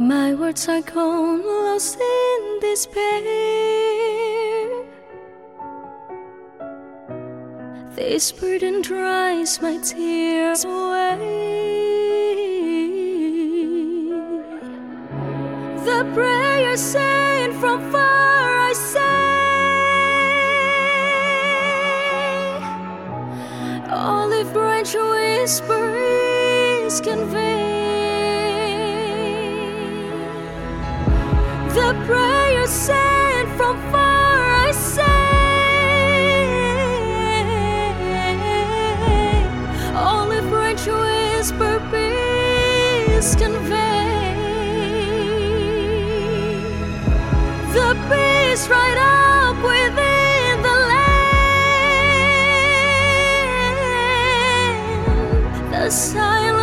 My words are gone, lost in despair. This burden dries my tears away. The prayer saying from far I say, Olive branch whisper sent from far I Olive branch whisper peace The peace right up within the land The silence